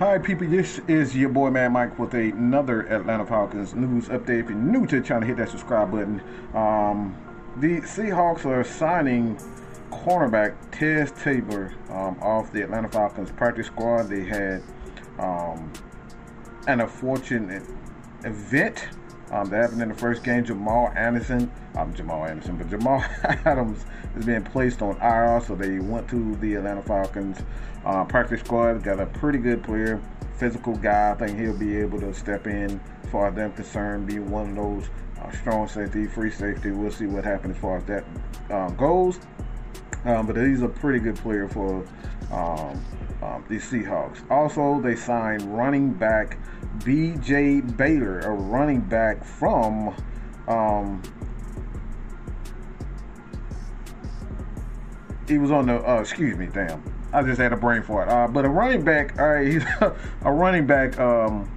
Hi, people. This is your boy, Man Mike, with another Atlanta Falcons news update. If you're new to the channel, hit that subscribe button. Um, the Seahawks are signing cornerback Teez Tabor um, off the Atlanta Falcons practice squad. They had um, an unfortunate event um, that happened in the first game. Jamal Anderson, um, Jamal Anderson, but Jamal Adams is being placed on IR, so they went to the Atlanta Falcons uh, practice squad. Got a pretty good player, physical guy. I think he'll be able to step in, as them concerned, be one of those uh, strong safety, free safety. We'll see what happens as far as that um, goes. Um, but he's a pretty good player for um, the Seahawks. Also, they signed running back B.J. Baylor, a running back from. Um, he was on the. Uh, excuse me, damn. I just had a brain fart. Uh, but a running back. All right, he's a running back. Um,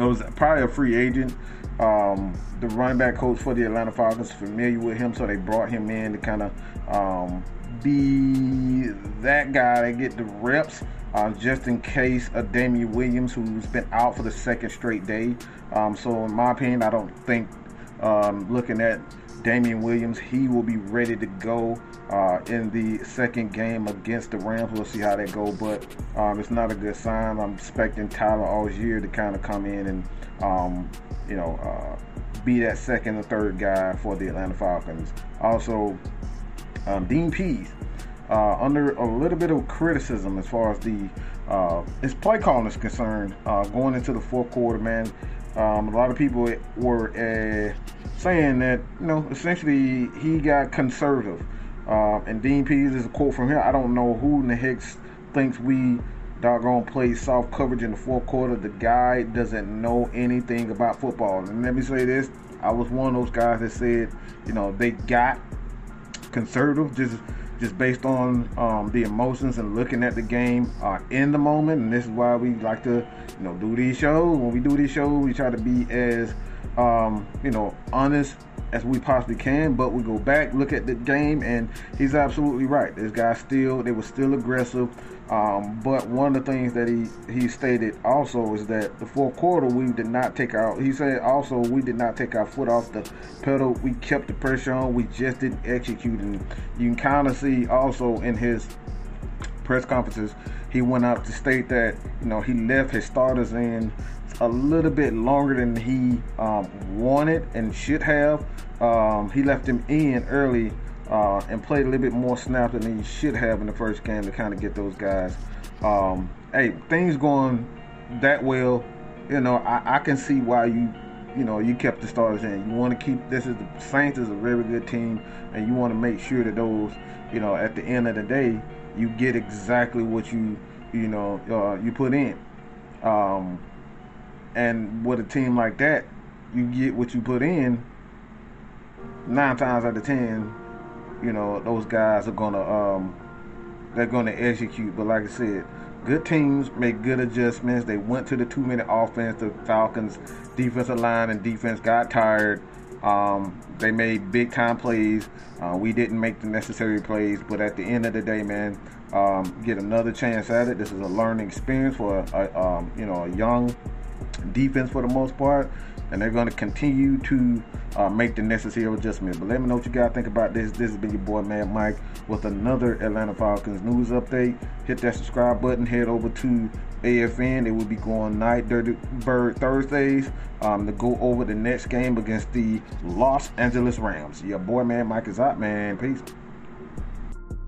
it was probably a free agent. Um, the running back coach for the Atlanta Falcons familiar with him, so they brought him in to kind of um, be that guy to get the reps, uh, just in case of Damien Williams, who's been out for the second straight day. Um, so, in my opinion, I don't think um, looking at Damien Williams, he will be ready to go uh, in the second game against the Rams. We'll see how that go, but um, it's not a good sign. I'm expecting Tyler Allgeier to kind of come in and, um, you know, uh, be that second or third guy for the Atlanta Falcons. Also, um, Dean Pees uh, under a little bit of criticism as far as the uh, his play calling is concerned, uh, going into the fourth quarter, man. Um, a lot of people were uh, saying that you know essentially he got conservative. Uh, and Dean Pees is a quote from here. I don't know who in the heck thinks we doggone play soft coverage in the fourth quarter. The guy doesn't know anything about football. And let me say this: I was one of those guys that said, you know, they got conservative just just based on um, the emotions and looking at the game uh, in the moment. And this is why we like to, you know, do these shows. When we do these shows, we try to be as, um, you know, honest as we possibly can. But we go back, look at the game, and he's absolutely right. This guy still, they were still aggressive. Um, but one of the things that he, he stated also is that the fourth quarter we did not take our. He said also we did not take our foot off the pedal. We kept the pressure on. We just didn't execute. And you can kind of see also in his press conferences, he went out to state that you know he left his starters in a little bit longer than he um, wanted and should have. Um, he left him in early uh, and played a little bit more snaps than he should have in the first game to kind of get those guys. Um, hey, things going that well, you know, I, I, can see why you, you know, you kept the starters in. You want to keep this is the Saints is a very good team, and you want to make sure that those, you know, at the end of the day, you get exactly what you, you know, uh, you put in. Um, and with a team like that, you get what you put in. Nine times out of ten, you know those guys are gonna um, they're gonna execute. But like I said, good teams make good adjustments. They went to the two minute offense. The Falcons defensive line and defense got tired. Um, they made big time plays. Uh, we didn't make the necessary plays, but at the end of the day, man, um, get another chance at it. This is a learning experience for a, a um, you know a young defense for the most part and they're going to continue to uh, make the necessary adjustments. But let me know what you guys think about this. This has been your boy Mad Mike with another Atlanta Falcons news update. Hit that subscribe button. Head over to AFN. They will be going night dirty bird Thursdays um, to go over the next game against the Los Angeles Rams. Your boy Man Mike is out, man. Peace.